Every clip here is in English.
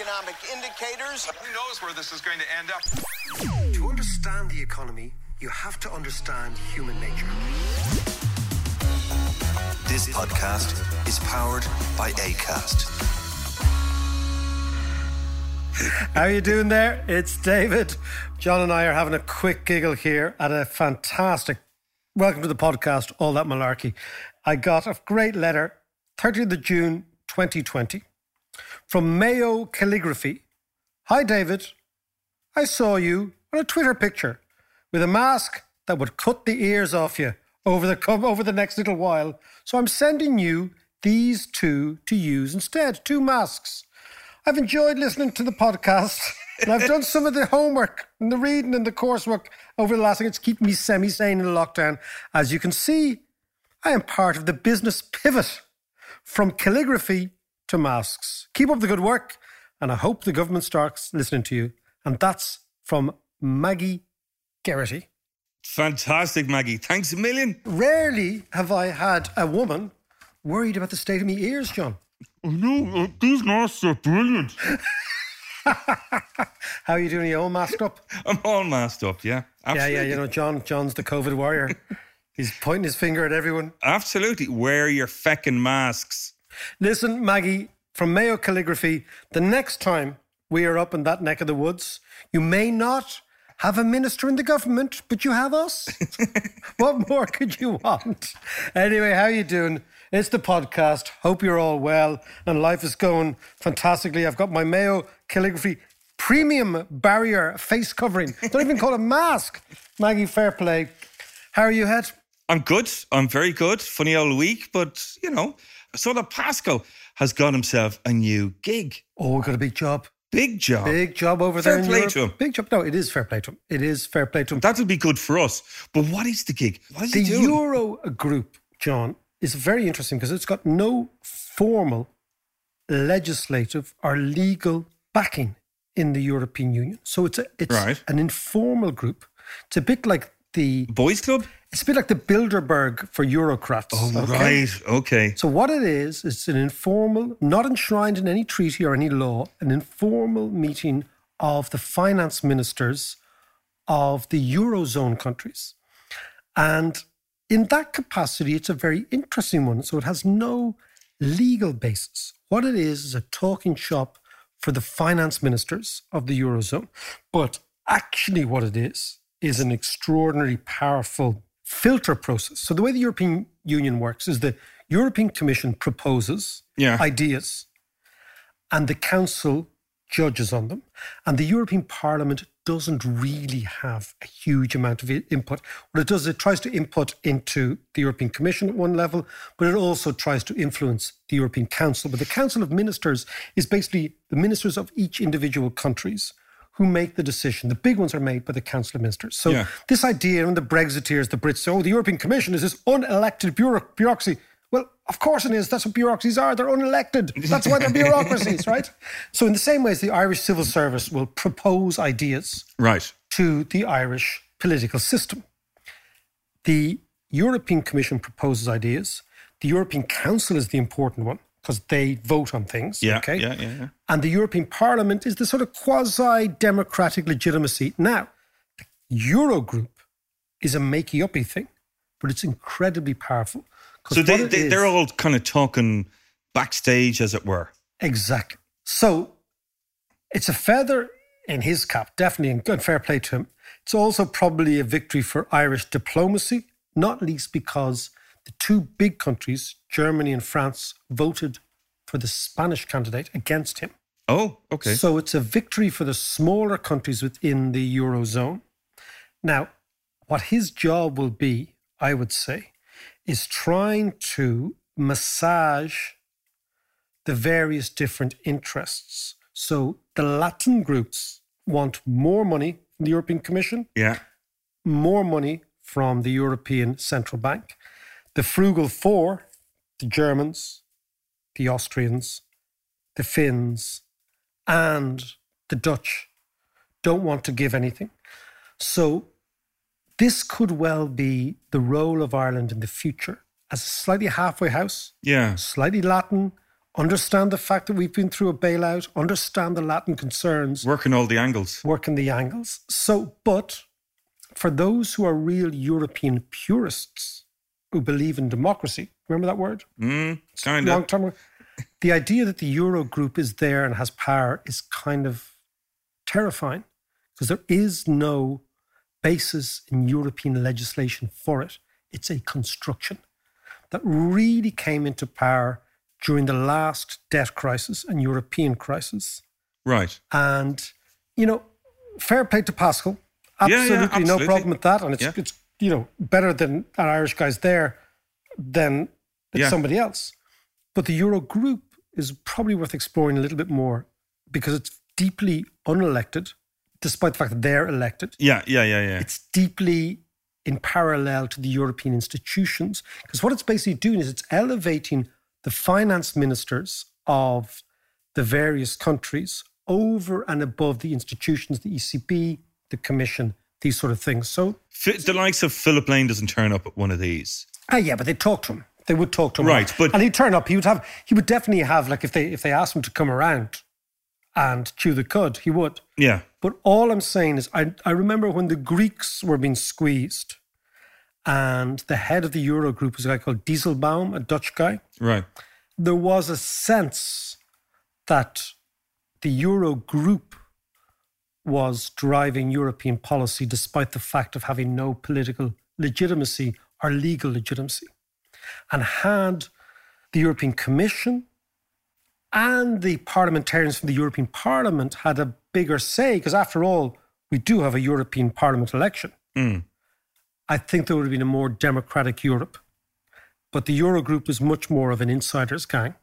Economic indicators. Who knows where this is going to end up? To understand the economy, you have to understand human nature. This podcast is powered by ACAST. How are you doing there? It's David. John and I are having a quick giggle here at a fantastic welcome to the podcast, All That Malarkey. I got a great letter, 30th of June 2020, from Mayo Calligraphy. Hi, David. I saw you on a Twitter picture with a mask that would cut the ears off you over the over the next little while. So I'm sending you these two to use instead. Two masks. I've enjoyed listening to the podcast. And I've done some of the homework and the reading and the coursework over the last thing. It's keeping me semi sane in the lockdown. As you can see, I am part of the business pivot from calligraphy to masks. Keep up the good work, and I hope the government starts listening to you. And that's from Maggie Garrity. Fantastic, Maggie. Thanks a million. Rarely have I had a woman worried about the state of my ears, John. I know, uh, these masks are brilliant. How are you doing? Are you all masked up? I'm all masked up, yeah. Absolutely. Yeah, yeah. You know, John. John's the COVID warrior. He's pointing his finger at everyone. Absolutely. Wear your feckin' masks. Listen, Maggie, from Mayo Calligraphy, the next time we are up in that neck of the woods, you may not have a minister in the government, but you have us. what more could you want? Anyway, how are you doing? It's the podcast. Hope you're all well and life is going fantastically. I've got my Mayo Calligraphy premium barrier face covering. Don't even call it a mask. Maggie, fair play. How are you, Head? I'm good. I'm very good. Funny old week, but you know, so that Paschal has got himself a new gig. Oh, got a big job. Big job. Big job over Fair there. in play Europe. to him. Big job. No, it is fair play to him. It is fair play to him. That'll be good for us. But what is the gig? What is the he doing? Euro group, John, is very interesting because it's got no formal legislative or legal backing in the European Union. So it's a, it's Right. an informal group. It's a bit like the Boys Club? It's a bit like the Bilderberg for Eurocrats. Oh, okay? right. Okay. So what it is, it's an informal, not enshrined in any treaty or any law, an informal meeting of the finance ministers of the Eurozone countries. And in that capacity, it's a very interesting one. So it has no legal basis. What it is is a talking shop for the finance ministers of the Eurozone. But actually, what it is, is an extraordinarily powerful filter process. So the way the European Union works is the European Commission proposes Yeah. ideas and the Council judges on them. And the European Parliament doesn't really have a huge amount of input. What it does is it tries to input into the European Commission at one level, but it also tries to influence the European Council. But the Council of Ministers is basically the ministers of each individual countries who make the decision. The big ones are made by the Council of Ministers. So Yeah. this idea, and the Brexiteers, the Brits oh, the European Commission is this unelected bureaucracy. Well, of course it is. That's what bureaucracies are. They're unelected. That's why they're bureaucracies, right? So, in the same way as the Irish civil service will propose ideas Right. to the Irish political system, the European Commission proposes ideas. The European Council is the important one because they vote on things. Yeah. Okay. Yeah, yeah, yeah. And the European Parliament is the sort of quasi democratic legitimacy. Now, the Eurogroup is a makey uppy thing, but it's incredibly powerful. So they, they, is, they're all kind of talking backstage, as it were. Exactly. So it's a feather in his cap, definitely, and good fair play to him. It's also probably a victory for Irish diplomacy, not least because the two big countries, Germany and France, voted for the Spanish candidate against him. Oh, okay. So it's a victory for the smaller countries within the Eurozone. Now, what his job will be, I would say, is trying to massage the various different interests. So the Latin groups want more money from the European Commission, yeah. more money from the European Central Bank. The frugal four, the Germans, the Austrians, the Finns, and the Dutch don't want to give anything. So this could well be the role of Ireland in the future as a slightly halfway house, Yeah. slightly Latin, understand the fact that we've been through a bailout, understand the Latin concerns, Working all the angles. working the angles. So, but for those who are real European purists who believe in democracy, remember that word? Mm, kind Long term. The idea that the Euro group is there and has power is kind of terrifying because there is no basis in European legislation for it. It's a construction that really came into power during the last debt crisis and European crisis. Right. And, you know, fair play to Paschal. Yeah, yeah, Absolutely, no problem with that. And it's, Yeah. it's you know, better than an Irish guy's there than, than Yeah. somebody else. But the Euro group is probably worth exploring a little bit more because it's deeply unelected, despite the fact that they're elected. Yeah, yeah, yeah, yeah. It's deeply in parallel to the European institutions. Because what it's basically doing is it's elevating the finance ministers of the various countries over and above the institutions, the ECB, the Commission, these sort of things. So, the likes of Philip Lane doesn't turn up at one of these. ah, yeah, but they talk to him. They would talk to him, Right, but- and he'd turn up. He would have. He would definitely have like if they if they asked him to come around and chew the cud, he would. Yeah. But all I'm saying is, I, I remember when the Greeks were being squeezed, and the head of the Eurogroup was a guy called Dijsselbloem, a Dutch guy. Right. There was a sense that the Eurogroup was driving European policy despite the fact of having no political legitimacy or legal legitimacy. And had the European Commission and the parliamentarians from the European Parliament had a bigger say, because after all, we do have a European Parliament election. Hmm. I think there would have been a more democratic Europe. But the Eurogroup is much more of an insider's gang.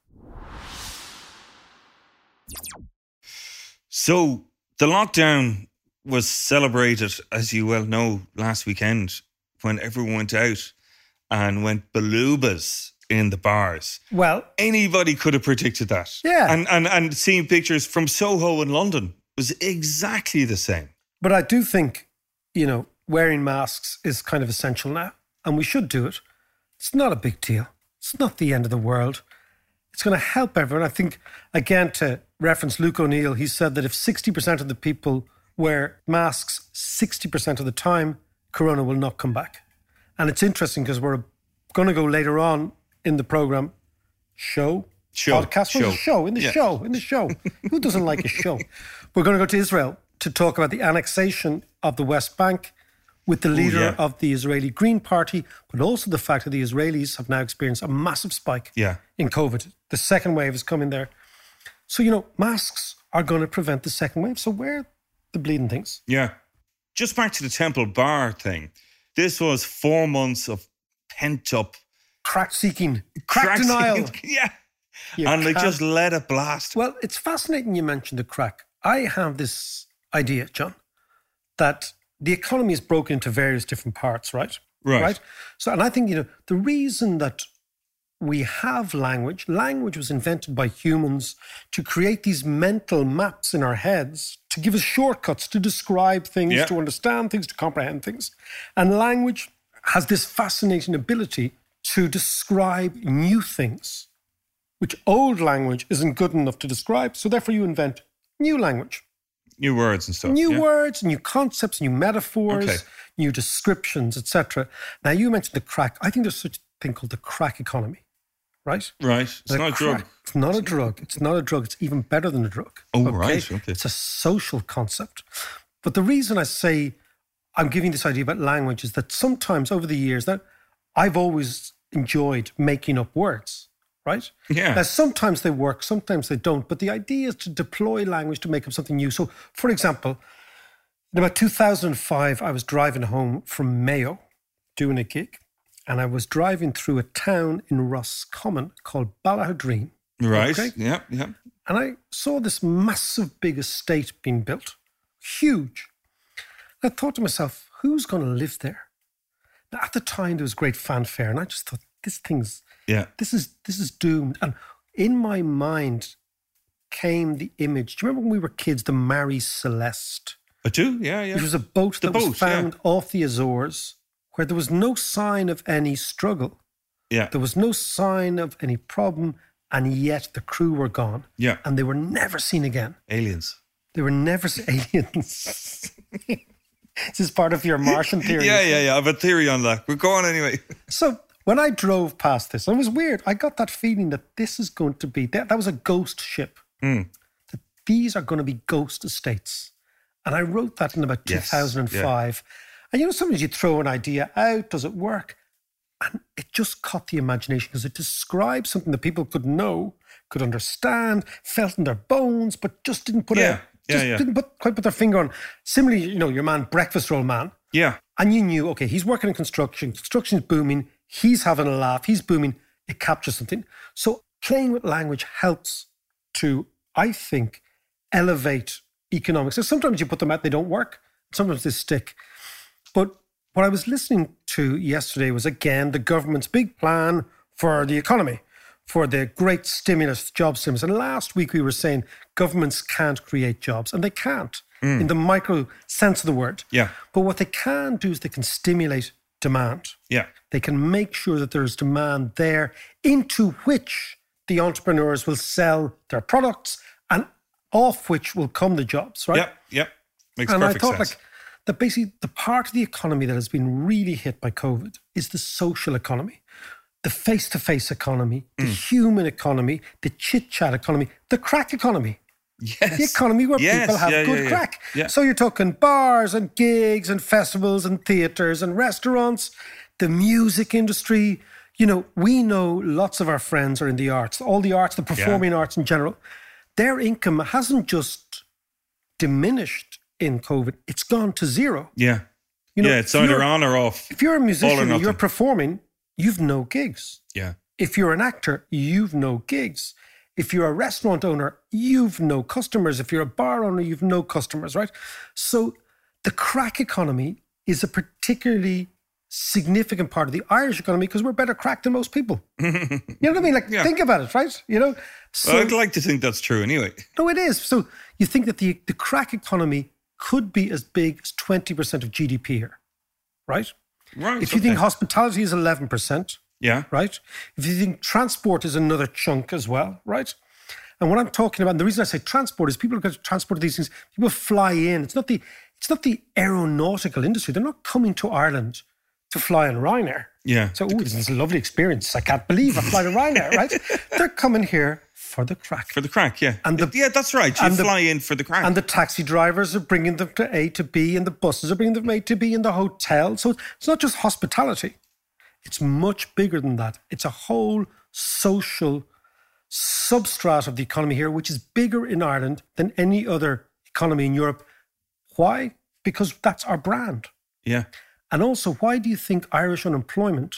So the lockdown was celebrated, as you well know, last weekend when everyone went out and went balubas in the bars. Well, Anybody could have predicted that. Yeah. And and and seeing pictures from Soho in London was exactly the same. but I do think, you know, wearing masks is kind of essential now, and we should do it. It's not a big deal. It's not the end of the world. It's going to help everyone. I think, again, to reference Luke O'Neill, he said that if 60% of the people wear masks 60% of the time, Corona will not come back. And it's interesting because we're going to go later on in the program show, Show, podcast, show. show, in the show, in the show. Who doesn't like a show? We're going to go to Israel to talk about the annexation of the West Bank with the leader yeah. of the Israeli Green Party, but also the fact that the Israelis have now experienced a massive spike Yeah. in COVID. The second wave is coming there. So, you know, masks are going to prevent the second wave. So, wear the bleeding things. Yeah. Just back to the Temple Bar thing. This was four months of pent up Craic seeking, craic, denial. yeah. You and they just let it blast. Well, it's fascinating you mentioned the craic. I have this idea, John, that the economy is broken into various different parts, right? Right. So, and I think, you know, the reason that we have language, language was invented by humans to create these mental maps in our heads to give us shortcuts to describe things, Yeah. to understand things, to comprehend things. And language has this fascinating ability to describe new things, which old language isn't good enough to describe. So, therefore, you invent new language New words and stuff. new yeah? words, new concepts, new metaphors, Okay. new descriptions, etc. Now, you mentioned the craic. I think there's such a thing called the craic economy. right? Right. It's The not a drug. It's not a drug. It's not a drug. It's even better than a drug. Oh, right, okay. It's a social concept. But the reason I say I'm giving this idea about language is that sometimes over the years that I've always enjoyed making up words, right? Yeah. Now, sometimes they work, sometimes they don't. But the idea is to deploy language to make up something new. So, for example, in about 2005, I was driving home from Mayo doing a gig, and I was driving through a town in Roscommon called Ballaghaderreen. Right. Okay. Yeah. Yeah. And I saw this massive big estate being built, huge. And I thought to myself, who's going to live there? Now, at the time, there was great fanfare, and I just thought, this thing's, Yeah. this is this is doomed. And in my mind came the image. Do you remember when we were kids, the Marie Celeste, I do. Yeah. Yeah. which was a boat The that was boat, yeah. found off the Azores, where there was no sign of any struggle, yeah. there was no sign of any problem, and yet the crew were gone, Yeah. and they were never seen again. Aliens. They were never aliens. this is part of your Martian theory. Yeah. Yeah. Yeah. I have a theory on that. We're going anyway. So when I drove past this, it was weird. I got that feeling that this is going to be that, that was a ghost ship. Hmm. That these are going to be ghost estates. And I wrote that in about Yes, 2005. And you know, sometimes you throw an idea out, does it work? And it just caught the imagination because it describes something that people could know, could understand, felt in their bones, but just didn't put Yeah, a yeah, yeah. didn't put, quite put their finger on. Similarly, you know, your man, breakfast roll man, Yeah. and you knew, okay, he's working in construction, construction's booming, he's having a laugh, he's booming, it captures something. So playing with language helps to, I think, elevate economics. So sometimes you put them out, they don't work, sometimes they stick. But what I was listening to yesterday was again the government's big plan for the economy, for the great stimulus, job stimulus. And last week we were saying governments can't create jobs, and they can't in mm. the micro sense of the word. Yeah. But what they can do is they can stimulate demand. Yeah. They can make sure that there's demand there into which the entrepreneurs will sell their products and off which will come the jobs, right? Yep. Yep. Makes and I thought sense. like that basically the part of the economy that has been really hit by COVID is the social economy. The face-to-face economy, the Mm. human economy, the chit-chat economy, the craic economy. Yes. The economy where Yes, people have yeah, good yeah, craic. Yeah. So you're talking bars and gigs and festivals and theatres and restaurants, the music industry. You know, we know lots of our friends are in the arts, all the arts, the performing arts in general. Their income hasn't just diminished in COVID, it's gone to zero. yeah. You know, yeah. It's either on or off. If you're a musician and you're performing, you've no gigs. Yeah. If you're an actor, you've no gigs. If you're a restaurant owner, you've no customers. If you're a bar owner, you've no customers, right? So the craic economy is a particularly significant part of the Irish economy because we're better cracked than most people. you know what I mean? Like, Yeah. think about it, right? You know? So, Well, I'd like to think that's true anyway. no, it is. So you think that the, the craic economy could be as big as 20% of GDP here, right? Right. If you think hospitality is 11%, yeah. right? If you think transport is another chunk as well, right? And what I'm talking about, and the reason I say transport is people are going to transport these things. People fly in. It's not the it's not the aeronautical industry. They're not coming to Ireland to fly on Ryanair. Yeah. So, ooh, this is a lovely experience. I can't believe I fly to Ryanair, right? They're coming here for the craic. For the craic, yeah. And the- yeah, that's right. You and the- fly in for the craic. And the taxi drivers are bringing them to A to B, and the buses are bringing them from A to B in the hotel. So it's not just hospitality, it's much bigger than that. It's a whole social substrate of the economy here, which is bigger in Ireland than any other economy in Europe. Why? Because that's our brand. yeah. And also, why do you think Irish unemployment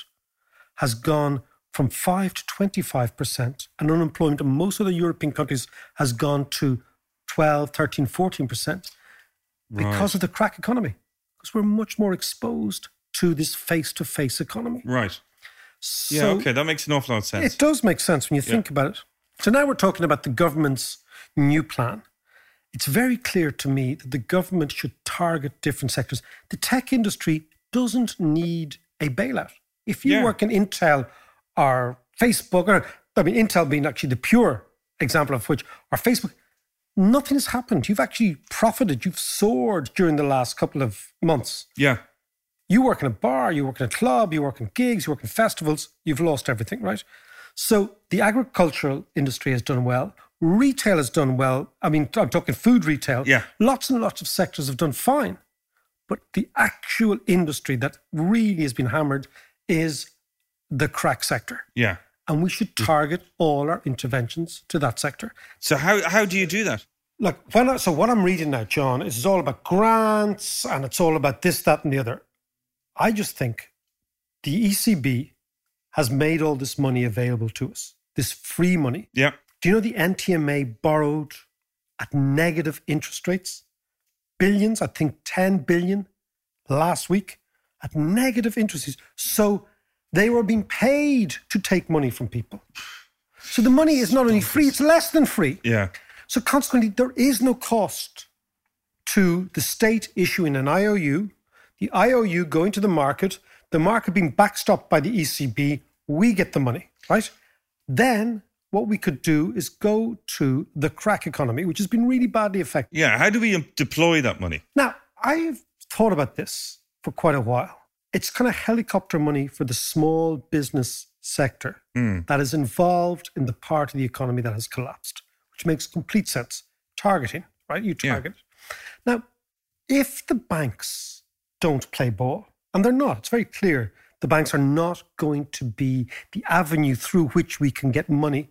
has gone from 5 to 25%, and unemployment in most other European countries has gone to 12, 13, 14%? Because of the craic economy. Because we're much more exposed to this face to face economy. Right. Yeah, okay. That makes an awful lot of sense. It does make sense when you think about it. So now we're talking about the government's new plan. It's very clear to me that the government should target different sectors. The tech industry doesn't need a bailout. If you Yeah. work in Intel or Facebook, or I mean, Intel being actually the pure example of which, or Facebook, nothing has happened. You've actually profited, you've soared during the last couple of months. yeah. You work in a bar, you work in a club, you work in gigs, you work in festivals, you've lost everything, right? So the agricultural industry has done well. Retail has done well. I mean, I'm talking food retail. Yeah. Lots and lots of sectors have done fine. But the actual industry that really has been hammered is the craic sector. Yeah. And we should target all our interventions to that sector. So how how do you do that? Look, when I, so what I'm reading now, John, is it's all about grants and it's all about this, that, and the other. I just think the ECB has made all this money available to us, this free money. Yeah. Do you know the NTMA borrowed at negative interest rates? Billions, I think 10 billion last week at negative interest rates. So they were being paid to take money from people. So the money is not only free, it's less than free. Yeah. So consequently, there is no cost to the state issuing an IOU, the IOU going to the market, the market being backstopped by the ECB, we get the money, right? Then what we could do is go to the craic economy, which has been really badly affected. Yeah. How do we um, deploy that money? Now, I've thought about this for quite a while. It's kind of helicopter money for the small business sector that is involved in the part of the economy that has collapsed, which makes complete sense. Targeting, right? You Yeah. target. Now, if the banks don't play ball, and they're not, it's very clear the banks are not going to be the avenue through which we can get money.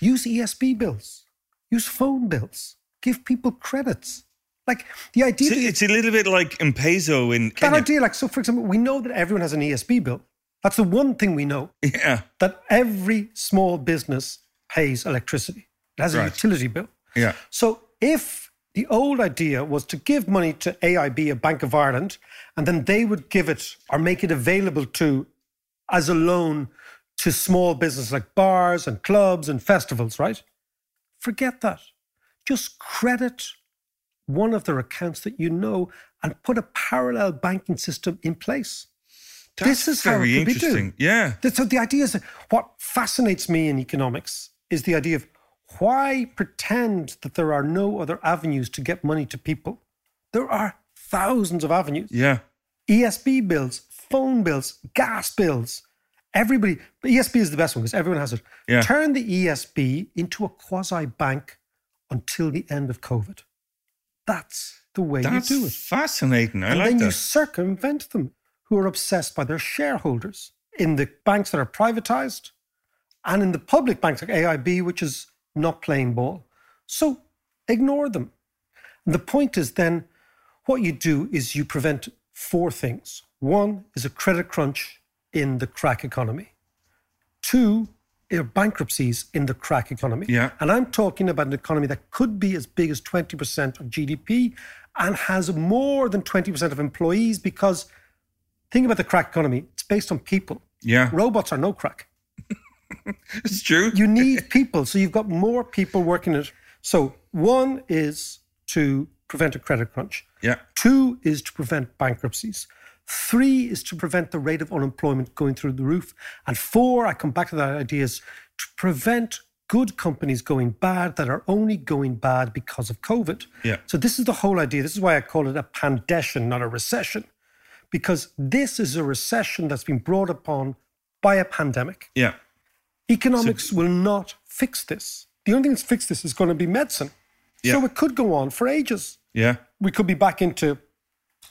Use ESB bills, use phone bills, give people credits. Like the idea It's, it's a little bit like M-Pesa in that idea, like, so for example, we know that everyone has an ESB bill. That's the one thing we know Yeah. that every small business pays electricity. It has a utility bill. Yeah. So if the old idea was to give money to AIB, a Bank of Ireland, and then they would give it or make it available to as a loan to small businesses like bars and clubs and festivals, right? Forget that. Just credit one of their accounts that you know and put a parallel banking system in place. That's this is how it very could be interesting. done. Yeah. So the idea is that what fascinates me in economics is the idea of why pretend that there are no other avenues to get money to people. There are thousands of avenues. Yeah. ESB bills, phone bills, gas bills. Everybody, but ESB is the best one because everyone has it. Yeah. Turn the ESB into a quasi bank until the end of COVID. That's the way That's you do it fascinating. I and like then you circumvent them who are obsessed by their shareholders in the banks that are privatized and in the public banks like AIB, which is not playing ball. So ignore them. And the point is then what you do is you prevent four things. One is a credit crunch in the craic economy. Two are bankruptcies in the craic economy. Yeah. And I'm talking about an economy that could be as big as 20% of GDP and has more than 20% of employees because think about the craic economy. It's based on people. Yeah. Robots are no craic. It's true. You need people. So you've got more people working it. So one is to prevent a credit crunch. Yeah. Two is to prevent bankruptcies. Three is to prevent the rate of unemployment going through the roof. And four, I come back to that idea, is to prevent good companies going bad that are only going bad because of COVID. Yeah. So this is the whole idea. This is why I call it a pandession, not a recession, because this is a recession that's been brought upon by a pandemic. Yeah. Economics will not fix this. The only thing that's fixed this is going to be medicine. So it could go on for ages Yeah. we could be back into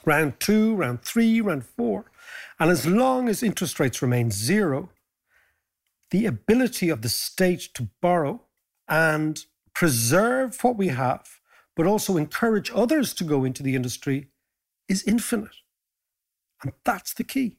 round two, round three, round four. And as long as interest rates remain zero, the ability of the state to borrow and preserve what we have, but also encourage others to go into the industry is infinite. And that's the key.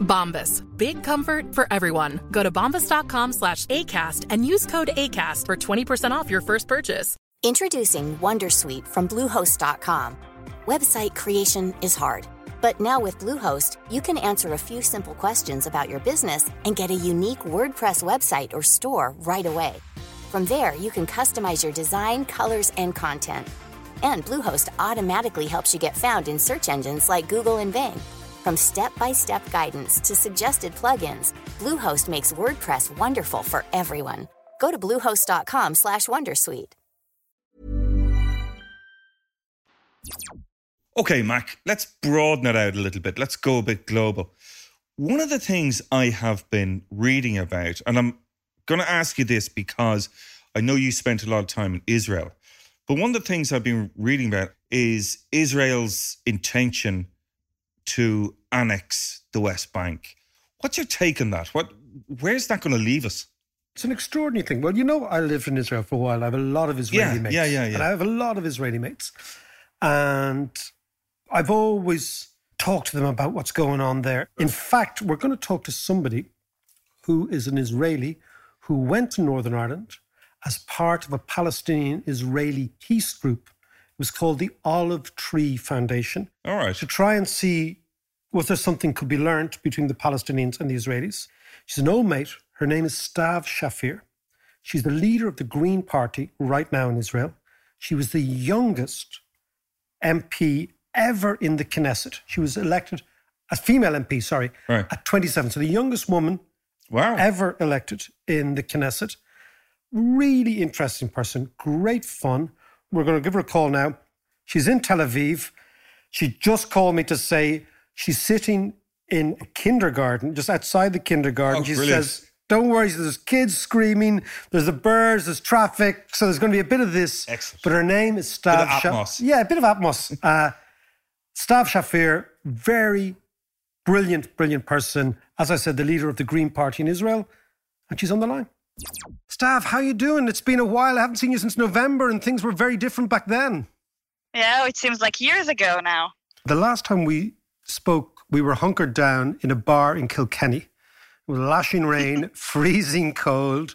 Bombas. Big comfort for everyone. Go to bombas.com slash ACAST and use code ACAST for 20% off your first purchase. Introducing Wondersuite from Bluehost.com. Website creation is hard. But now with Bluehost, you can answer a few simple questions about your business and get a unique WordPress website or store right away. From there, you can customize your design, colors, and content. And Bluehost automatically helps you get found in search engines like Google and Bing. From step-by-step guidance to suggested plugins, Bluehost makes WordPress wonderful for everyone. Go to bluehost.com/wondersuite. Okay, Mac, let's broaden it out a little bit. Let's go a bit global. One of the things I have been reading about, and I'm going to ask you this because I know you spent a lot of time in Israel, but one of the things I've been reading about is Israel's intention to annex the West Bank. What's your take on that? What, where's that going to leave us? It's an extraordinary thing. Well, you know, I lived in Israel for a while. I have a lot of Israeli Yeah, mates. yeah, yeah, yeah. And I have a lot of Israeli mates. And I've always talked to them about what's going on there. In fact, we're going to talk to somebody who is an Israeli who went to Northern Ireland as part of a Palestinian Israeli peace group. Was called the Olive Tree Foundation All right. to try and see was there something could be learned between the Palestinians and the Israelis. She's an old mate. Her name is Stav Shaffir. She's the leader of the Green Party right now in Israel. She was the youngest MP ever in the Knesset. She was elected, a female MP, sorry, Right. at 27. So the youngest woman Wow. ever elected in the Knesset. Really interesting person, great fun. We're going to give her a call now. She's in Tel Aviv. She just called me to say she's sitting in a kindergarten, just outside the kindergarten. Oh, she brilliant. says, Don't worry, there's kids screaming, there's the birds, there's traffic. So there's going to be a bit of this. Excellent. But her name is Stav Sha- atmos. Yeah, a bit of Atmos. uh, Stav Shaffir, very brilliant, brilliant person. As I said, the leader of the Green Party in Israel, and she's on the line. Stav, how you doing? It's been a while. I haven't seen you since November, and things were very different back then. Yeah, it seems like years ago now. The last time we spoke, we were hunkered down in a bar in Kilkenny with lashing rain, freezing cold.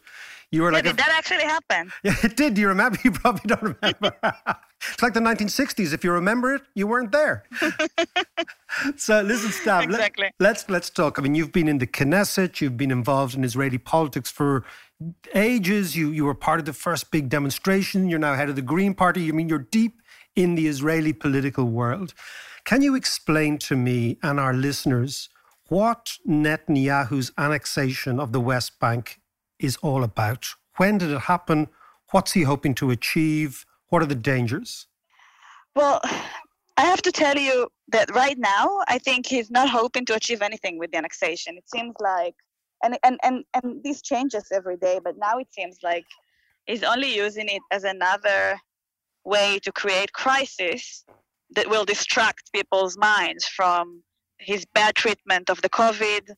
You were Yeah, like, a- did that actually happen? yeah, it did. Do you remember? You probably don't remember. it's like the 1960s. If you remember it, you weren't there. so listen, Stav. let- Exactly. let's let's talk. I mean, you've been in the Knesset. You've been involved in Israeli politics for ages. You you were part of the first big demonstration. You're now head of the Green Party. I mean, you're deep in the Israeli political world. Can you explain to me and our listeners what Netanyahu's annexation of the West Bank is all about? When did it happen? What's he hoping to achieve? What are the dangers? Well, I have to tell you that right now, I think he's not hoping to achieve anything with the annexation. It seems like, and and and and this changes every day, but now it seems like he's only using it as another way to create crisis that will distract people's minds from his bad treatment of the COVID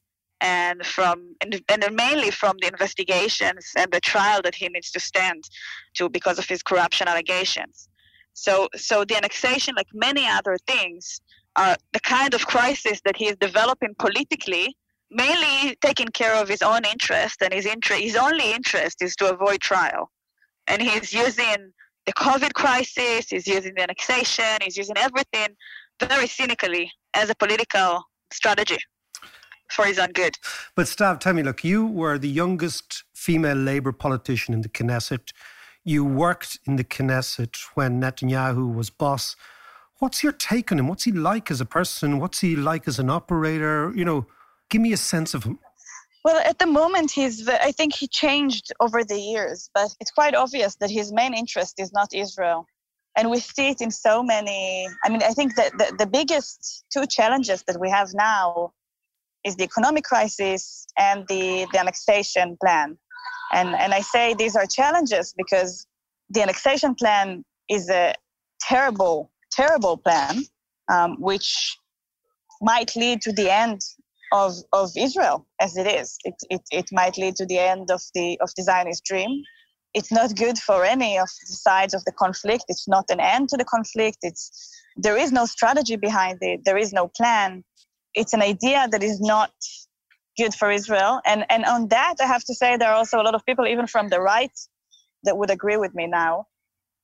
and from and, and mainly from the investigations and the trial that he needs to stand to because of his corruption allegations. So, so the annexation, like many other things, are the kind of crisis that he is developing politically, mainly taking care of his own interest, and his interest, his only interest is to avoid trial, and he's using the COVID crisis, he's using the annexation, he's using everything very cynically as a political strategy for his own good. But Stav, tell me, look, you were the youngest female Labour politician in the Knesset. You worked in the Knesset when Netanyahu was boss. What's your take on him? What's he like as a person? What's he like as an operator? You know, give me a sense of him. Well, at the moment, he's. I think he changed over the years, but it's quite obvious that his main interest is not Israel, and we see it in so many. I mean, I think that the, the biggest two challenges that we have now is the economic crisis and the, the annexation plan, and and I say these are challenges because the annexation plan is a terrible, terrible plan, um, which might lead to the end of, of Israel as it is. It, it, it might lead to the end of the of the Zionist dream. it's not good for any of the sides of the conflict. It's not an end to the conflict. It's there is no strategy behind it. There is no plan. It's an idea that is not good for Israel. And and on that, I have to say there are also a lot of people, even from the right, that would agree with me now.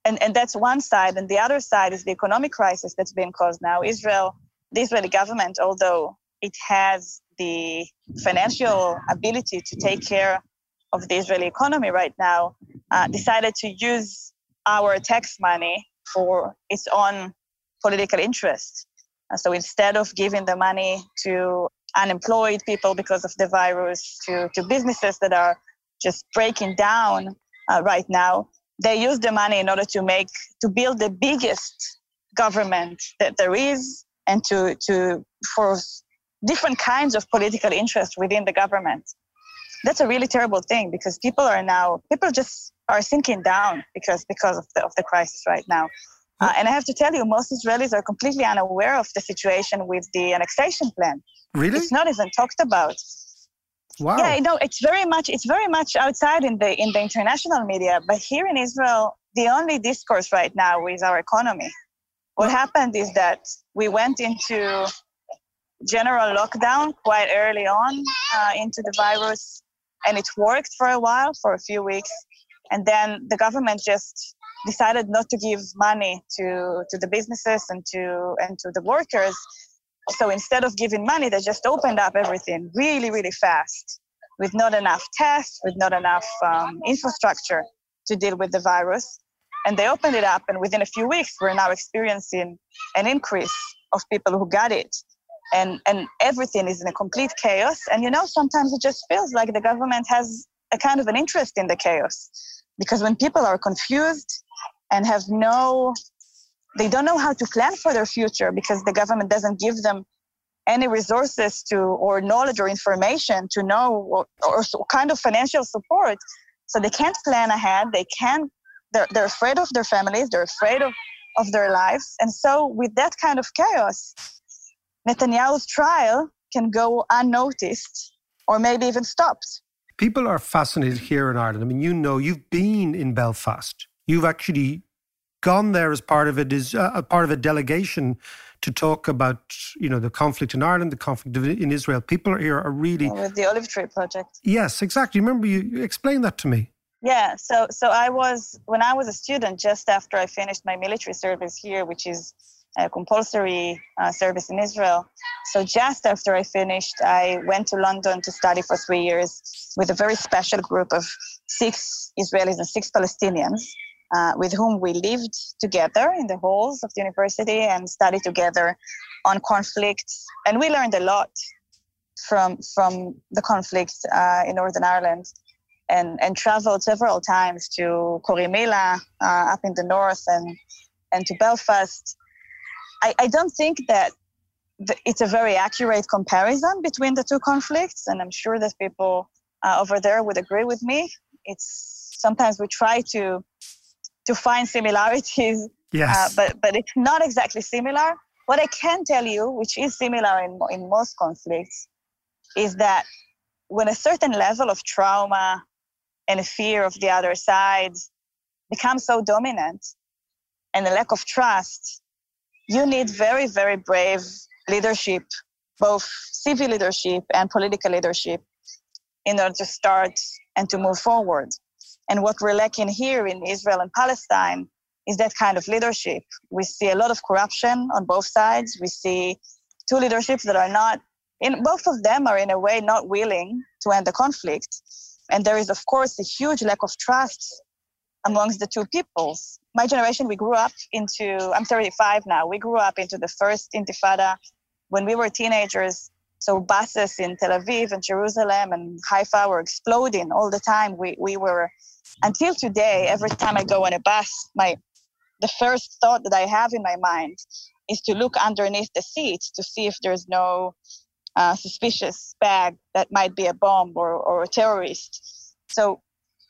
And and that's one side. And the other side is the economic crisis that's being caused now. Israel, the Israeli government, although it has the financial ability to take care of the Israeli economy right now, uh, decided to use our tax money for its own political interests. Uh, so instead of giving the money to unemployed people because of the virus, to, to businesses that are just breaking down uh, right now, they use the money in order to make to build the biggest government that there is and to to for different kinds of political interest within the government. That's a really terrible thing because people are now people just are sinking down because because of the, of the crisis right now. Uh, and i have to tell you most israelis are completely unaware of the situation with the annexation plan. Really? It's not even talked about. Wow. Yeah no it's very much it's very much outside in the in the international media but here in israel the only discourse right now is our economy. What happened is that we went into general lockdown quite early on uh, into the virus and it worked for a while for a few weeks. And then the government just decided not to give money to to the businesses and to and to the workers. So instead of giving money they just opened up everything really really fast with not enough tests with not enough um, infrastructure to deal with the virus. And they opened it up and within a few weeks we're now experiencing an increase of people who got it and and everything is in a complete chaos. And you know sometimes it just feels like the government has a kind of an interest in the chaos. Because when people are confused and have no they don't know how to plan for their future because the government doesn't give them any resources to or knowledge or information to know or, or kind of financial support. So they can't plan ahead. They can't they're, they're afraid of their families. They're afraid of, of their lives. And so with that kind of chaos Netanyahu's trial can go unnoticed or maybe even stopped. People are fascinated here in Ireland. I mean, you know, you've been in Belfast. You've actually gone there as part of it is uh, a part of a delegation to talk about you know the conflict in Ireland, the conflict in Israel. People here are really with the Olive Tree Project. Yes, exactly. Remember, you explain that to me. Yeah. So so I was when I was a student, just after I finished my military service here, which is a compulsory uh, service in Israel. So just after I finished, I went to London to study for three years with a very special group of six Israelis and six Palestinians. Uh, with whom we lived together in the halls of the university and studied together on conflicts. And we learned a lot from from the conflict uh, in Northern Ireland, and and traveled several times to Corrymeela uh, up in the north and and to Belfast I, I don't think that the, it's a very accurate comparison between the two conflicts, and I'm sure that people uh, over there would agree with me. It's sometimes we try to to find similarities, yes. uh, but but it's not exactly similar. What I can tell you, which is similar in in most conflicts, is that when a certain level of trauma and fear of the other side becomes so dominant, and the lack of trust, you need very, very brave leadership, both civil leadership and political leadership, in order to start and to move forward. And what we're lacking here in Israel and Palestine is that kind of leadership. We see a lot of corruption on both sides. We see two leaderships that are not, in both of them are in a way not willing to end the conflict. And there is, of course, a huge lack of trust amongst the two peoples. My generation, we grew up into, I'm 35 now, we grew up into the first intifada when we were teenagers. So buses in Tel Aviv and Jerusalem and Haifa were exploding all the time. We, we were, until today, every time I go on a bus, my, the first thought that I have in my mind is to look underneath the seat to see if there's no uh, suspicious bag that might be a bomb or, or a terrorist. So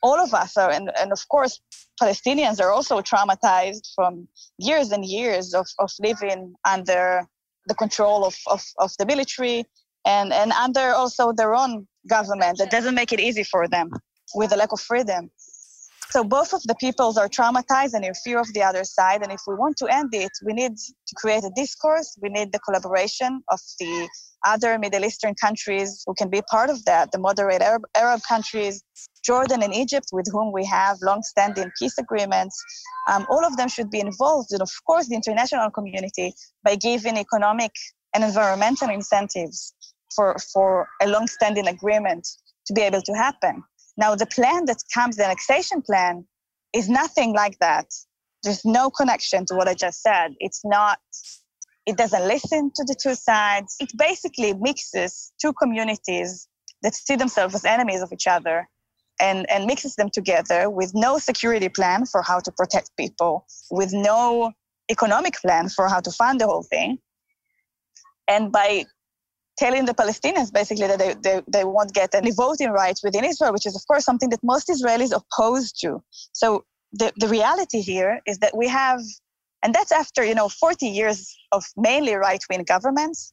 all of us are, and, and of course, Palestinians are also traumatized from years and years of, of living under the control of, of, of the military and, and under also their own government that doesn't make it easy for them with a lack of freedom. So both of the peoples are traumatized and in fear of the other side. And if we want to end it, we need to create a discourse. We need the collaboration of the other Middle Eastern countries who can be part of that, the moderate Arab, Arab countries, Jordan and Egypt, with whom we have long-standing peace agreements. Um, all of them should be involved, and of course, the international community by giving economic and environmental incentives for, for a long-standing agreement to be able to happen. Now, the plan that comes, the annexation plan, is nothing like that. There's no connection to what I just said. It's not it doesn't listen to the two sides. It basically mixes two communities that see themselves as enemies of each other and, and mixes them together with no security plan for how to protect people, with no economic plan for how to fund the whole thing. And by telling the Palestinians basically that they, they, they won't get any voting rights within Israel, which is, of course, something that most Israelis oppose to. So the, the reality here is that we have and that's after, you know, 40 years of mainly right-wing governments.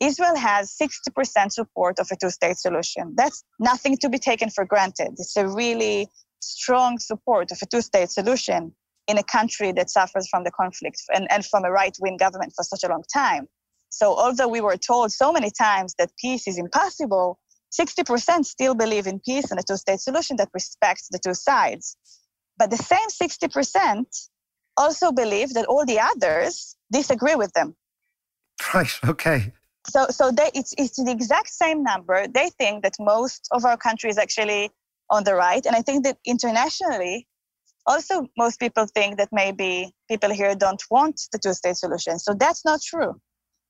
Israel has 60% support of a two-state solution. That's nothing to be taken for granted. It's a really strong support of a two-state solution in a country that suffers from the conflict and, and from a right-wing government for such a long time. So although we were told so many times that peace is impossible, 60% still believe in peace and a two-state solution that respects the two sides. But the same 60% also believe that all the others disagree with them. Right. Okay. So, so they, it's, it's the exact same number. They think that most of our country is actually on the right. And I think that internationally, also most people think that maybe people here don't want the two state solution. So that's not true.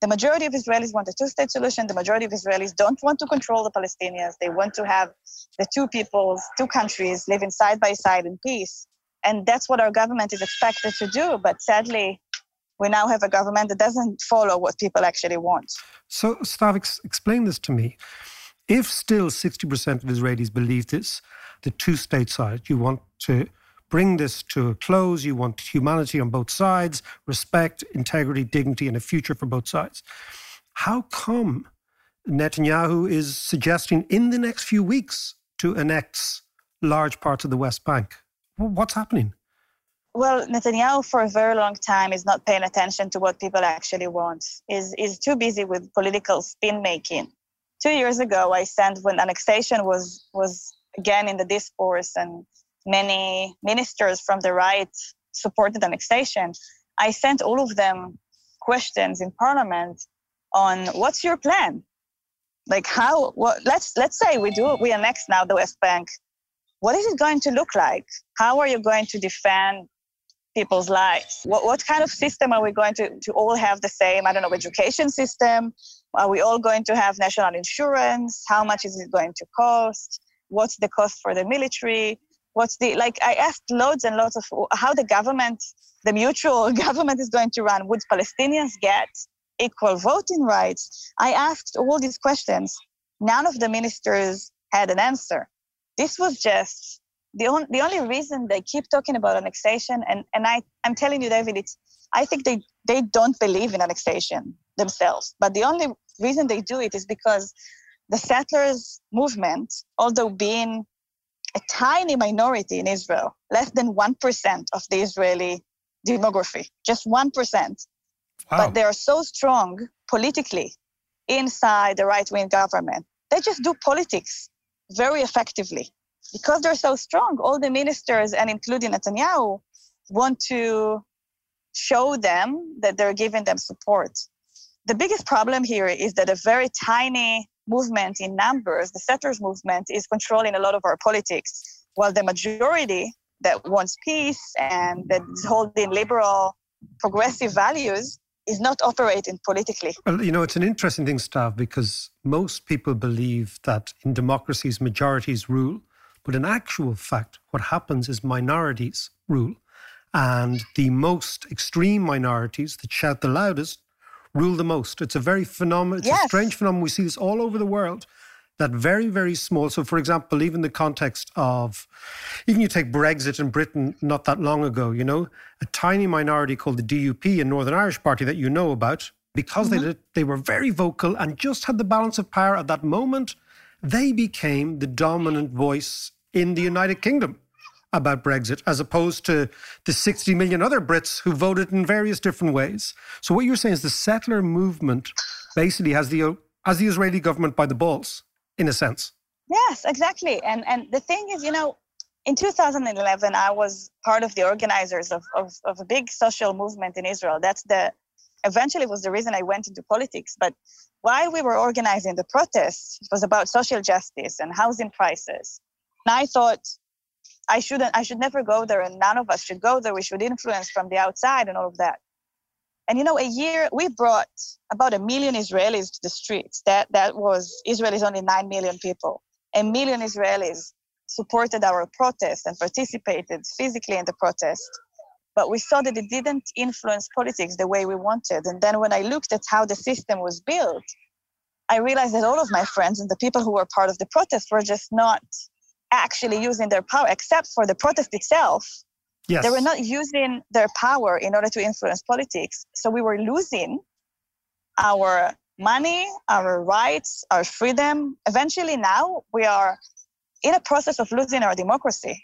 The majority of Israelis want a two state solution. The majority of Israelis don't want to control the Palestinians. They want to have the two peoples, two countries living side by side in peace and that's what our government is expected to do. But sadly, we now have a government that doesn't follow what people actually want. So, Stav, ex- explain this to me. If still 60% of Israelis believe this, the two state side, you want to bring this to a close, you want humanity on both sides, respect, integrity, dignity, and a future for both sides. How come Netanyahu is suggesting in the next few weeks to annex large parts of the West Bank? What's happening? Well, Netanyahu for a very long time is not paying attention to what people actually want. Is is too busy with political spin making. Two years ago, I sent when annexation was was again in the discourse, and many ministers from the right supported annexation. I sent all of them questions in Parliament on what's your plan, like how. What let's let's say we do we annex now the West Bank what is it going to look like? How are you going to defend people's lives? What, what kind of system are we going to, to all have the same, I don't know, education system? Are we all going to have national insurance? How much is it going to cost? What's the cost for the military? What's the, like, I asked loads and loads of how the government, the mutual government is going to run. Would Palestinians get equal voting rights? I asked all these questions. None of the ministers had an answer this was just the, on, the only reason they keep talking about annexation and, and I, i'm telling you david it's i think they, they don't believe in annexation themselves but the only reason they do it is because the settlers movement although being a tiny minority in israel less than 1% of the israeli demography just 1% wow. but they are so strong politically inside the right-wing government they just do politics very effectively. Because they're so strong, all the ministers, and including Netanyahu, want to show them that they're giving them support. The biggest problem here is that a very tiny movement in numbers, the settlers movement, is controlling a lot of our politics, while the majority that wants peace and that is holding liberal, progressive values is not operating politically. Well, you know, it's an interesting thing, Stav, because most people believe that in democracies, majorities rule. But in actual fact, what happens is minorities rule. And the most extreme minorities that shout the loudest rule the most. It's a very phenomenal, it's yes. a strange phenomenon. We see this all over the world that very, very small. So, for example, even the context of, even you take Brexit in Britain not that long ago, you know, a tiny minority called the DUP, a Northern Irish party that you know about, because mm-hmm. they did, they were very vocal and just had the balance of power at that moment, they became the dominant voice in the United Kingdom. about Brexit, as opposed to the 60 million other Brits who voted in various different ways. So what you're saying is the settler movement basically has the has the Israeli government by the balls, in a sense. Yes, exactly. And and the thing is, you know, in 2011, I was part of the organizers of, of, of a big social movement in Israel. That's the eventually was the reason I went into politics. But while we were organizing the protests, it was about social justice and housing prices. And I thought I shouldn't, I should never go there, and none of us should go there. We should influence from the outside and all of that. And you know, a year we brought about a million Israelis to the streets. That that was Israel is only nine million people. A million Israelis supported our protest and participated physically in the protest. But we saw that it didn't influence politics the way we wanted. And then when I looked at how the system was built, I realized that all of my friends and the people who were part of the protest were just not actually using their power, except for the protest itself. Yes. They were not using their power in order to influence politics. So we were losing our money, our rights, our freedom. Eventually, now we are in a process of losing our democracy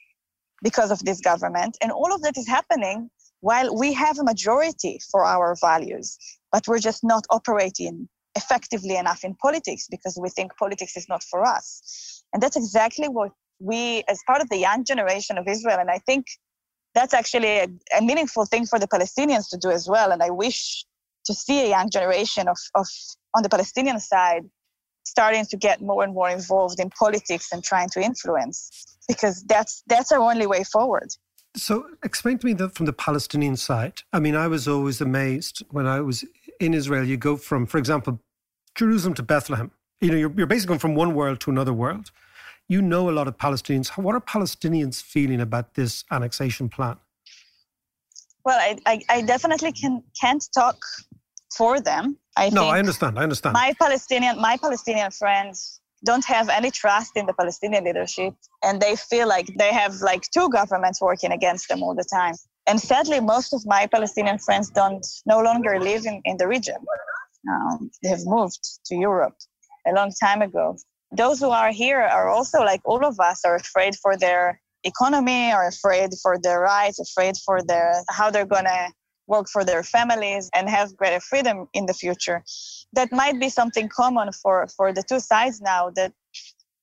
because of this government. And all of that is happening while we have a majority for our values, but we're just not operating effectively enough in politics because we think politics is not for us. And that's exactly what we, as part of the young generation of Israel, and I think that's actually a, a, meaningful thing for the Palestinians to do as well. And I wish to see a young generation of, of on the Palestinian side starting to get more and more involved in politics and trying to influence because that's that's our only way forward. So explain to me that from the Palestinian side. I mean, I was always amazed when I was in Israel. You go from, for example, Jerusalem to Bethlehem. You know, you're, you're basically going from one world to another world you know a lot of Palestinians. What are Palestinians feeling about this annexation plan? Well, I, I, I definitely can, can't talk for them. I no, I understand. I understand. My Palestinian, my Palestinian friends don't have any trust in the Palestinian leadership, and they feel like they have like two governments working against them all the time. And sadly, most of my Palestinian friends don't no longer live in, in the region. Um, they have moved to Europe a long time ago those who are here are also like all of us are afraid for their economy are afraid for their rights afraid for their how they're going to work for their families and have greater freedom in the future. That might be something common for for the two sides now that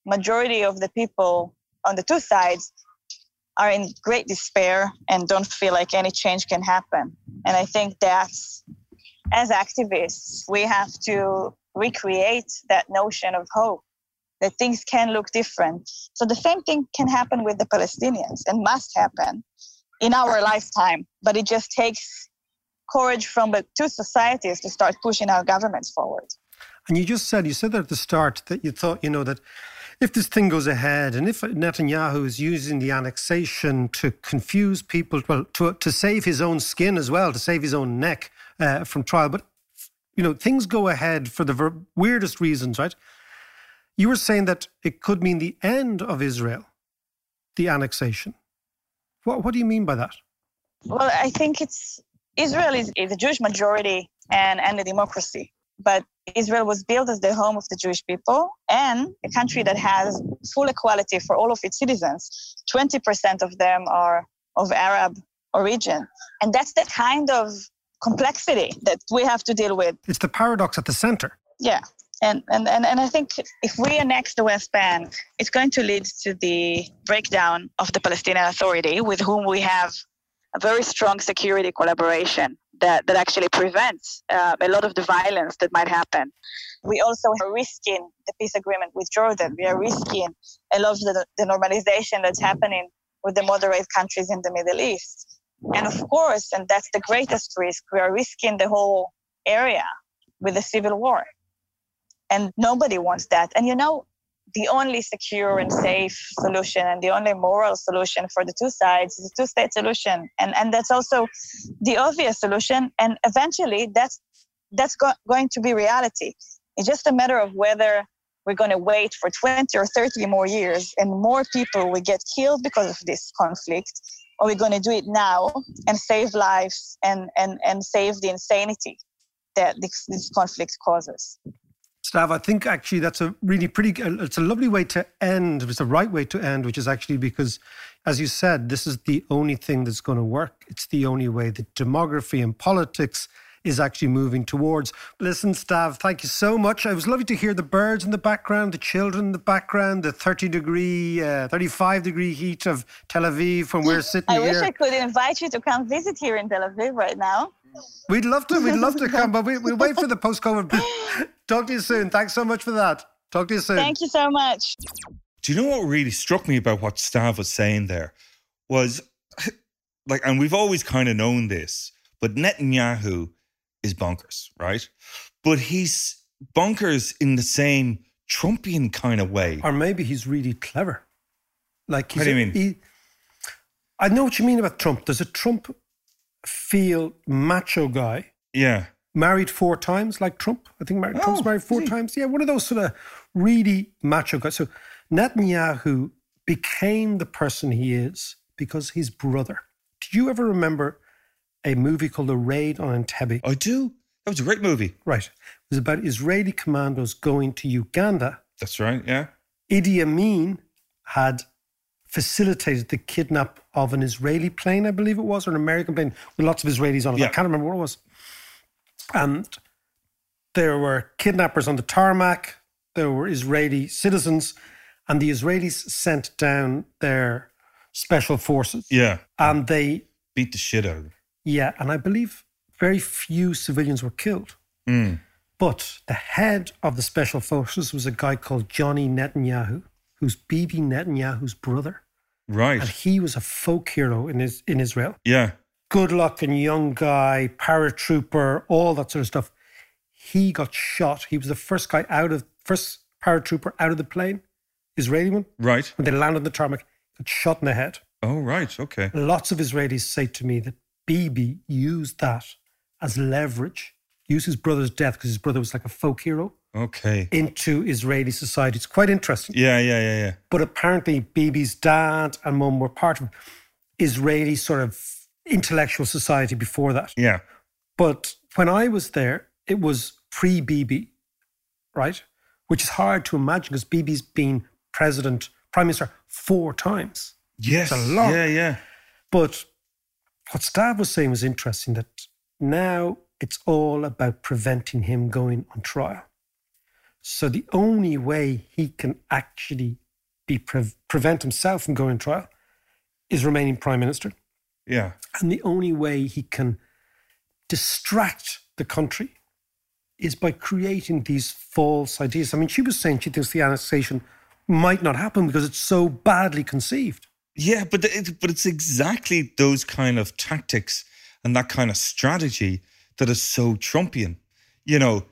majority of the people on the two sides are in great despair and don't feel like any change can happen. And i think that's as activists we have to recreate that notion of hope that things can look different. So the same thing can happen with the Palestinians and must happen in our lifetime, but it just takes courage from the two societies to start pushing our governments forward. And you just said, you said at the start that you thought, you know, that if this thing goes ahead and if Netanyahu is using the annexation to confuse people, well, to, to save his own skin as well, to save his own neck uh, from trial, but, you know, things go ahead for the ver- weirdest reasons, right? You were saying that it could mean the end of Israel, the annexation. What, what do you mean by that? Well, I think it's Israel is, is a Jewish majority and, and a democracy. But Israel was built as the home of the Jewish people and a country that has full equality for all of its citizens. 20% of them are of Arab origin. And that's the kind of complexity that we have to deal with. It's the paradox at the center. Yeah. And, and, and, and I think if we annex the West Bank, it's going to lead to the breakdown of the Palestinian Authority, with whom we have a very strong security collaboration that, that actually prevents uh, a lot of the violence that might happen. We also are risking the peace agreement with Jordan. We are risking a lot of the, the normalization that's happening with the moderate countries in the Middle East. And of course, and that's the greatest risk, we are risking the whole area with a civil war and nobody wants that. And you know the only secure and safe solution and the only moral solution for the two sides is a two-state solution. And and that's also the obvious solution. And eventually that's that's go- going to be reality. It's just a matter of whether we're going to wait for 20 or 30 more years and more people will get killed because of this conflict or we're going to do it now and save lives and and and save the insanity that this, this conflict causes Stav, I think actually that's a really pretty, uh, it's a lovely way to end. It's the right way to end, which is actually because, as you said, this is the only thing that's going to work. It's the only way that demography and politics is actually moving towards. Listen, Stav, thank you so much. It was lovely to hear the birds in the background, the children in the background, the 30 degree, uh, 35 degree heat of Tel Aviv when we're sitting I here. wish I could invite you to come visit here in Tel Aviv right now. We'd love to. We'd love to come, but we, we'll wait for the post COVID. Talk to you soon. Thanks so much for that. Talk to you soon. Thank you so much. Do you know what really struck me about what Stav was saying there was like, and we've always kind of known this, but Netanyahu is bonkers, right? But he's bonkers in the same Trumpian kind of way. Or maybe he's really clever. Like, he's What do you a- mean? he- I know what you mean about Trump. There's a Trump feel macho guy, Yeah. married four times, like Trump. I think married, Trump's Oh, married four times. Yeah, one of those sort of really macho guys. So Netanyahu became the person he is because his brother. Do you ever remember a movie called The Raid on Entebbe? I do. That was a great movie. Right. It was about Israeli commandos going to Uganda. That's right. Yeah. Idi Amin had facilitated the kidnap of an Israeli plane, I believe it was, or an American plane with lots of Israelis on it. I can't remember what it was. And there were kidnappers on the tarmac, there were Israeli citizens, and the Israelis sent down their special forces. Yeah. And they, Beat the shit out of them. yeah, and I believe very few civilians were killed. Mm. But the head of the special forces was a guy called Johnny Netanyahu, who's Bibi Netanyahu's brother. Right. And he was a folk hero in, his, in Israel. Yeah. Good looking young guy, paratrooper, all that sort of stuff. He got shot. He was the first guy out of, first paratrooper out of the plane, Israeli one. Right. When they landed on the tarmac, got shot in the head. Oh, right. Okay. Lots of Israelis say to me that Bibi used that as leverage, used his brother's death because his brother was like a folk hero Okay. into Israeli society. It's quite interesting. Yeah, yeah, yeah, yeah. But apparently, Bibi's dad and mum were part of Israeli sort of intellectual society before that. Yeah. But when I was there, it was pre Bibi, right? Which is hard to imagine because Bibi's been president, prime minister four times. Yes. It's a lot. Yeah, yeah. But what Stav was saying was interesting that now it's all about preventing him going on trial. So the only way he can actually be pre- prevent himself from going on trial is remaining prime minister. Yeah. And the only way he can distract the country is by creating these false ideas. I mean, she was saying she thinks the annexation might not happen because it's so badly conceived. Yeah, but it, but it's exactly those kind of tactics and that kind of strategy that is so Trumpian. You know,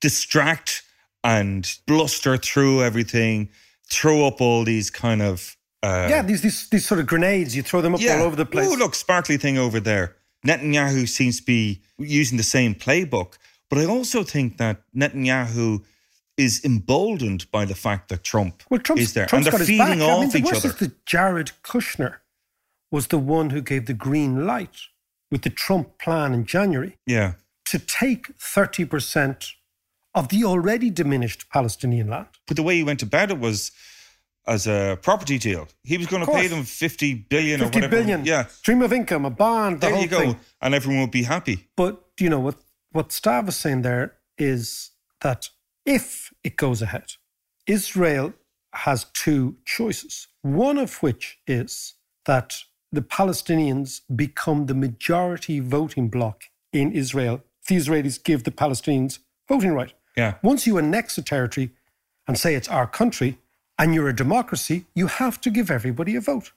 distract and bluster through everything, throw up all these kind of uh, yeah, these, these these sort of grenades, you throw them up yeah. all over the place. Oh, look, sparkly thing over there. Netanyahu seems to be using the same playbook, but I also think that Netanyahu is emboldened by the fact that Trump well, Trump's, is there, Trump's and they're feeding I mean, off the each worst other. is that Jared Kushner was the one who gave the green light with the Trump plan in January yeah, to take 30% of the already diminished Palestinian land. but the way he went about it was as a property deal. He was going to pay them fifty billion 50 or whatever. billion. Yeah, Stream of income, a bond, the there whole you go, thing. and everyone would be happy. But you know what what Stav was saying there is that if it goes ahead, Israel has two choices. One of which is that the Palestinians become the majority voting bloc in Israel. The Israelis give the Palestinians voting right. Yeah, Once you annex a territory and say it's our country and you're a democracy, you have to give everybody a vote.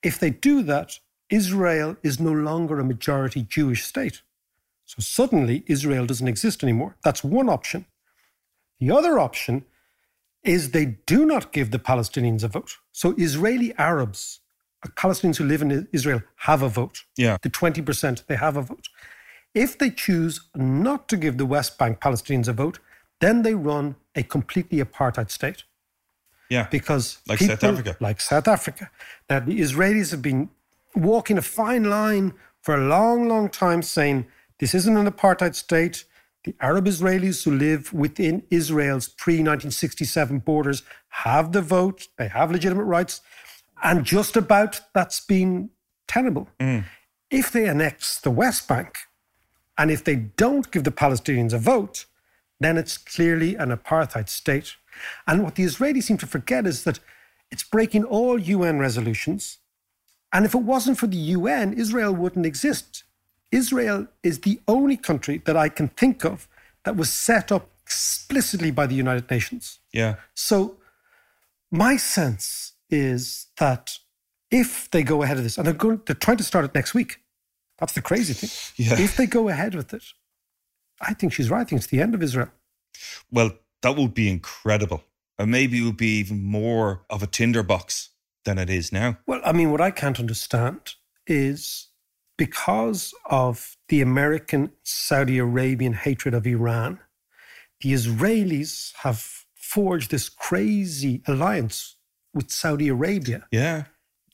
If they do that, Israel is no longer a majority Jewish state. So suddenly Israel doesn't exist anymore. That's one option. The other option is they do not give the Palestinians a vote. So Israeli Arabs, Palestinians who live in Israel, have a vote. yeah, The 20%, they have a vote. If they choose not to give the West Bank Palestinians a vote, then they run a completely apartheid state yeah. because Like South Africa. like South Africa. Now the Israelis have been walking a fine line for a long, long time, saying this isn't an apartheid state. The Arab Israelis who live within Israel's pre 1967 borders have the vote, they have legitimate rights, and just about that's been tenable. Mm. If they annex the West Bank, and if they don't give the Palestinians a vote, then it's clearly an apartheid state. And what the Israelis seem to forget is that it's breaking all UN resolutions. And if it wasn't for the UN, Israel wouldn't exist. Israel is the only country that I can think of that was set up explicitly by the United Nations. Yeah. So my sense is that if they go ahead of this, and they're going, they're trying to start it next week. That's the crazy thing. Yeah. If they go ahead with it, I think she's right. I think it's the end of Israel. Well, that would be incredible. And maybe it would be even more of a tinderbox than it is now. Well, I mean, what I can't understand is because of the American Saudi Arabian hatred of Iran, the Israelis have forged this crazy alliance with Saudi Arabia Yeah.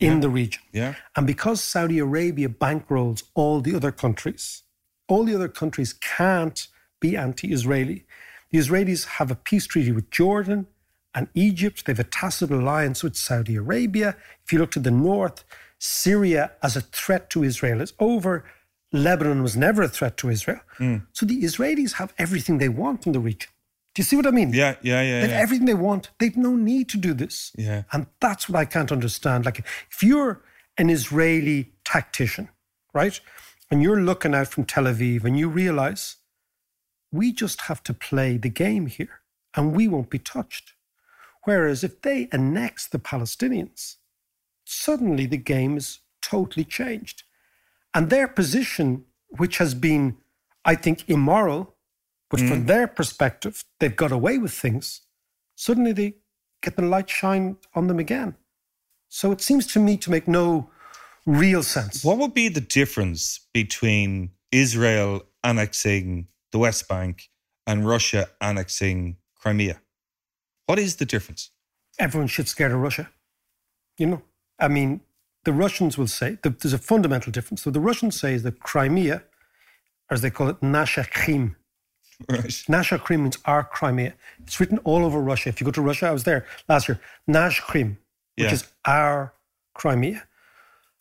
In Yeah. the region. Yeah. And because Saudi Arabia bankrolls all the other countries, all the other countries can't be anti Israeli. The Israelis have a peace treaty with Jordan and Egypt. They have a tacit alliance with Saudi Arabia. If you look to the north, Syria as a threat to Israel is over. Lebanon was never a threat to Israel. Mm. So the Israelis have everything they want in the region. Do you see what I mean? Yeah, yeah, yeah. They have yeah. everything they want. They've no need to do this. Yeah. And that's what I can't understand. Like, if you're an Israeli tactician, right, and you're looking out from Tel Aviv and you realize we just have to play the game here and we won't be touched. Whereas if they annex the Palestinians, suddenly the game is totally changed. And their position, which has been, I think, immoral, but from mm. their perspective, they've got away with things, suddenly they get the light shine on them again. So it seems to me to make no real sense. What would be the difference between Israel annexing the West Bank and Russia annexing Crimea? What is the difference? Everyone should scared of Russia. You know, I mean, the Russians will say that there's a fundamental difference. So the Russians say is that Crimea, as they call it, Nasha Krim. Right. Nasha Krim means our Crimea. It's written all over Russia. If you go to Russia, I was there last year. Nash Krim, which Yeah. is our Crimea.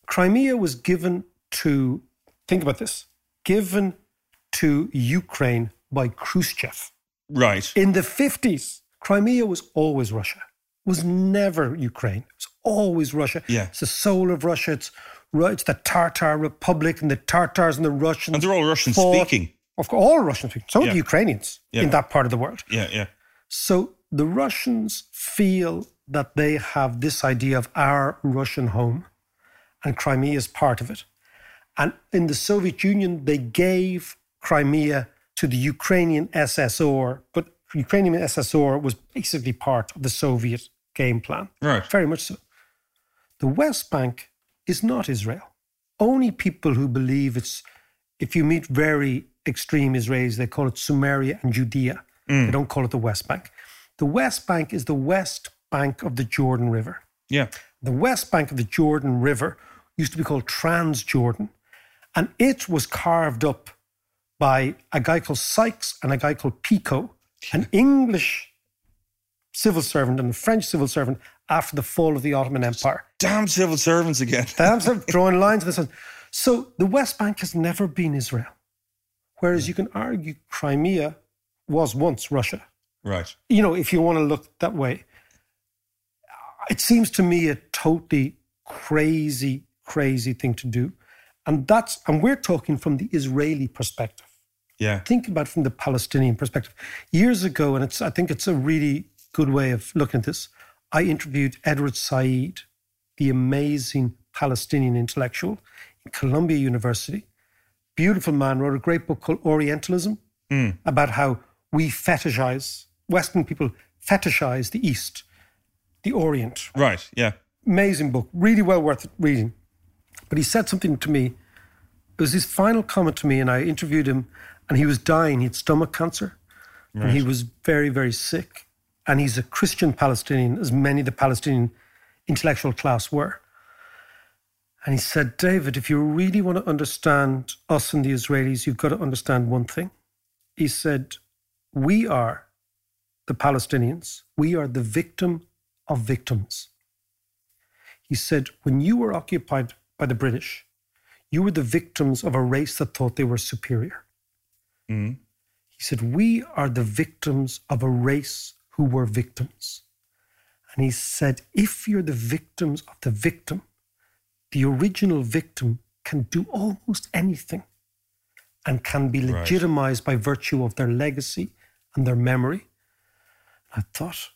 Crimea was given to, think about this, given to Ukraine by Khrushchev. Right. In the 50s, Crimea was always Russia, was never Ukraine. It was always Russia. Yeah. It's the soul of Russia. It's, it's the Tartar Republic and the Tartars and the Russians. And they're all Russian fought- speaking. Of course, all Russian speaking. So Yeah. the Ukrainians Yeah. in that part of the world. Yeah, yeah. So the Russians feel that they have this idea of our Russian home, and Crimea is part of it. And in the Soviet Union, they gave Crimea to the Ukrainian SSR, but Ukrainian SSR was basically part of the Soviet game plan. Right. Very much so. The West Bank is not Israel. Only people who believe it's, if you meet very extreme Israelis, they call it Samaria and Judea. Mm. They don't call it the West Bank. The West Bank is the west bank of the Jordan River. Yeah. The west bank of the Jordan River used to be called Transjordan, and it was carved up by a guy called Sykes and a guy called Picot, an English civil servant and a French civil servant after the fall of the Ottoman Empire. Damn civil servants again. Damn, drawing lines in the sun. So the West Bank has never been Israel, whereas you can argue Crimea was once Russia. Right. You know, if you want to look that way, it seems to me a totally crazy, crazy thing to do. And that's, and we're talking from the Israeli perspective. Yeah. Think about it from the Palestinian perspective. Years ago, and it's, I think it's a really good way of looking at this, I interviewed Edward Said, the amazing Palestinian intellectual in Columbia University. Beautiful man, wrote a great book called Orientalism Mm. about how we fetishize, Western people fetishize the East, the Orient. Right. Yeah. Amazing book, really well worth reading. But he said something to me. It was his final comment to me, and I interviewed him, and he was dying. He had stomach cancer, and he was very, very sick. And he's a Christian Palestinian, as many of the Palestinian intellectual class were. And he said, David, if you really want to understand us and the Israelis, you've got to understand one thing. he said, We are the Palestinians, we are the victim of victims. He said, When you were occupied by the British, you were the victims of a race that thought they were superior. Mm. He said, We are the victims of a race who were victims. And he said, If you're the victims of the victim, the original victim can do almost anything and can be Right. legitimized by virtue of their legacy and their memory. I thought,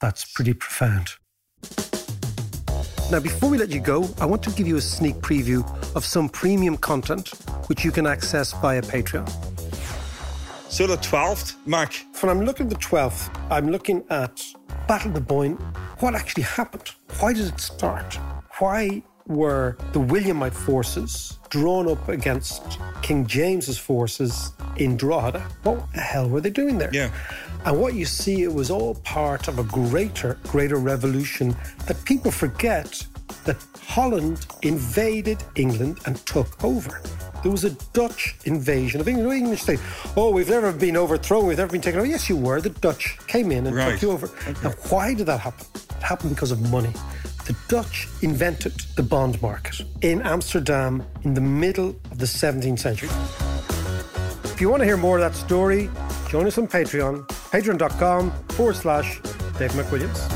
that's pretty profound. Now, before we let you go, I want to give you a sneak preview of some premium content which you can access via Patreon. So the 12th, Mark. When I'm looking at the 12th, I'm looking at Battle of the Boyne. What actually happened? Why did it start? Why were the Williamite forces drawn up against King James's forces in Drogheda? What the hell were they doing there? Yeah. And what you see, it was all part of a greater, greater revolution that people forget that Holland invaded England and took over. There was a Dutch invasion of England. The English say, oh, we've never been overthrown, we've never been taken over. Yes, you were. The Dutch came in and Right. took you over. Now, why did that happen? It happened because of money. The Dutch invented the bond market in Amsterdam in the middle of the 17th century. If you want to hear more of that story, join us on Patreon, patreon.com forward slash Dave McWilliams.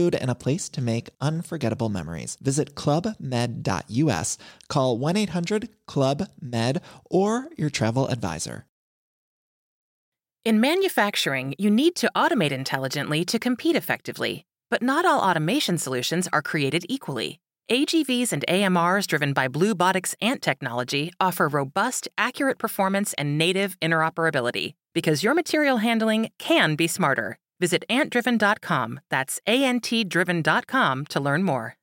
and a place to make unforgettable memories. Visit clubmed.us, call 1 800 Club Med, or your travel advisor. In manufacturing, you need to automate intelligently to compete effectively. But not all automation solutions are created equally. AGVs and AMRs driven by Bluebotics Ant technology offer robust, accurate performance and native interoperability because your material handling can be smarter. Visit antdriven.com, that's A N T driven.com to learn more.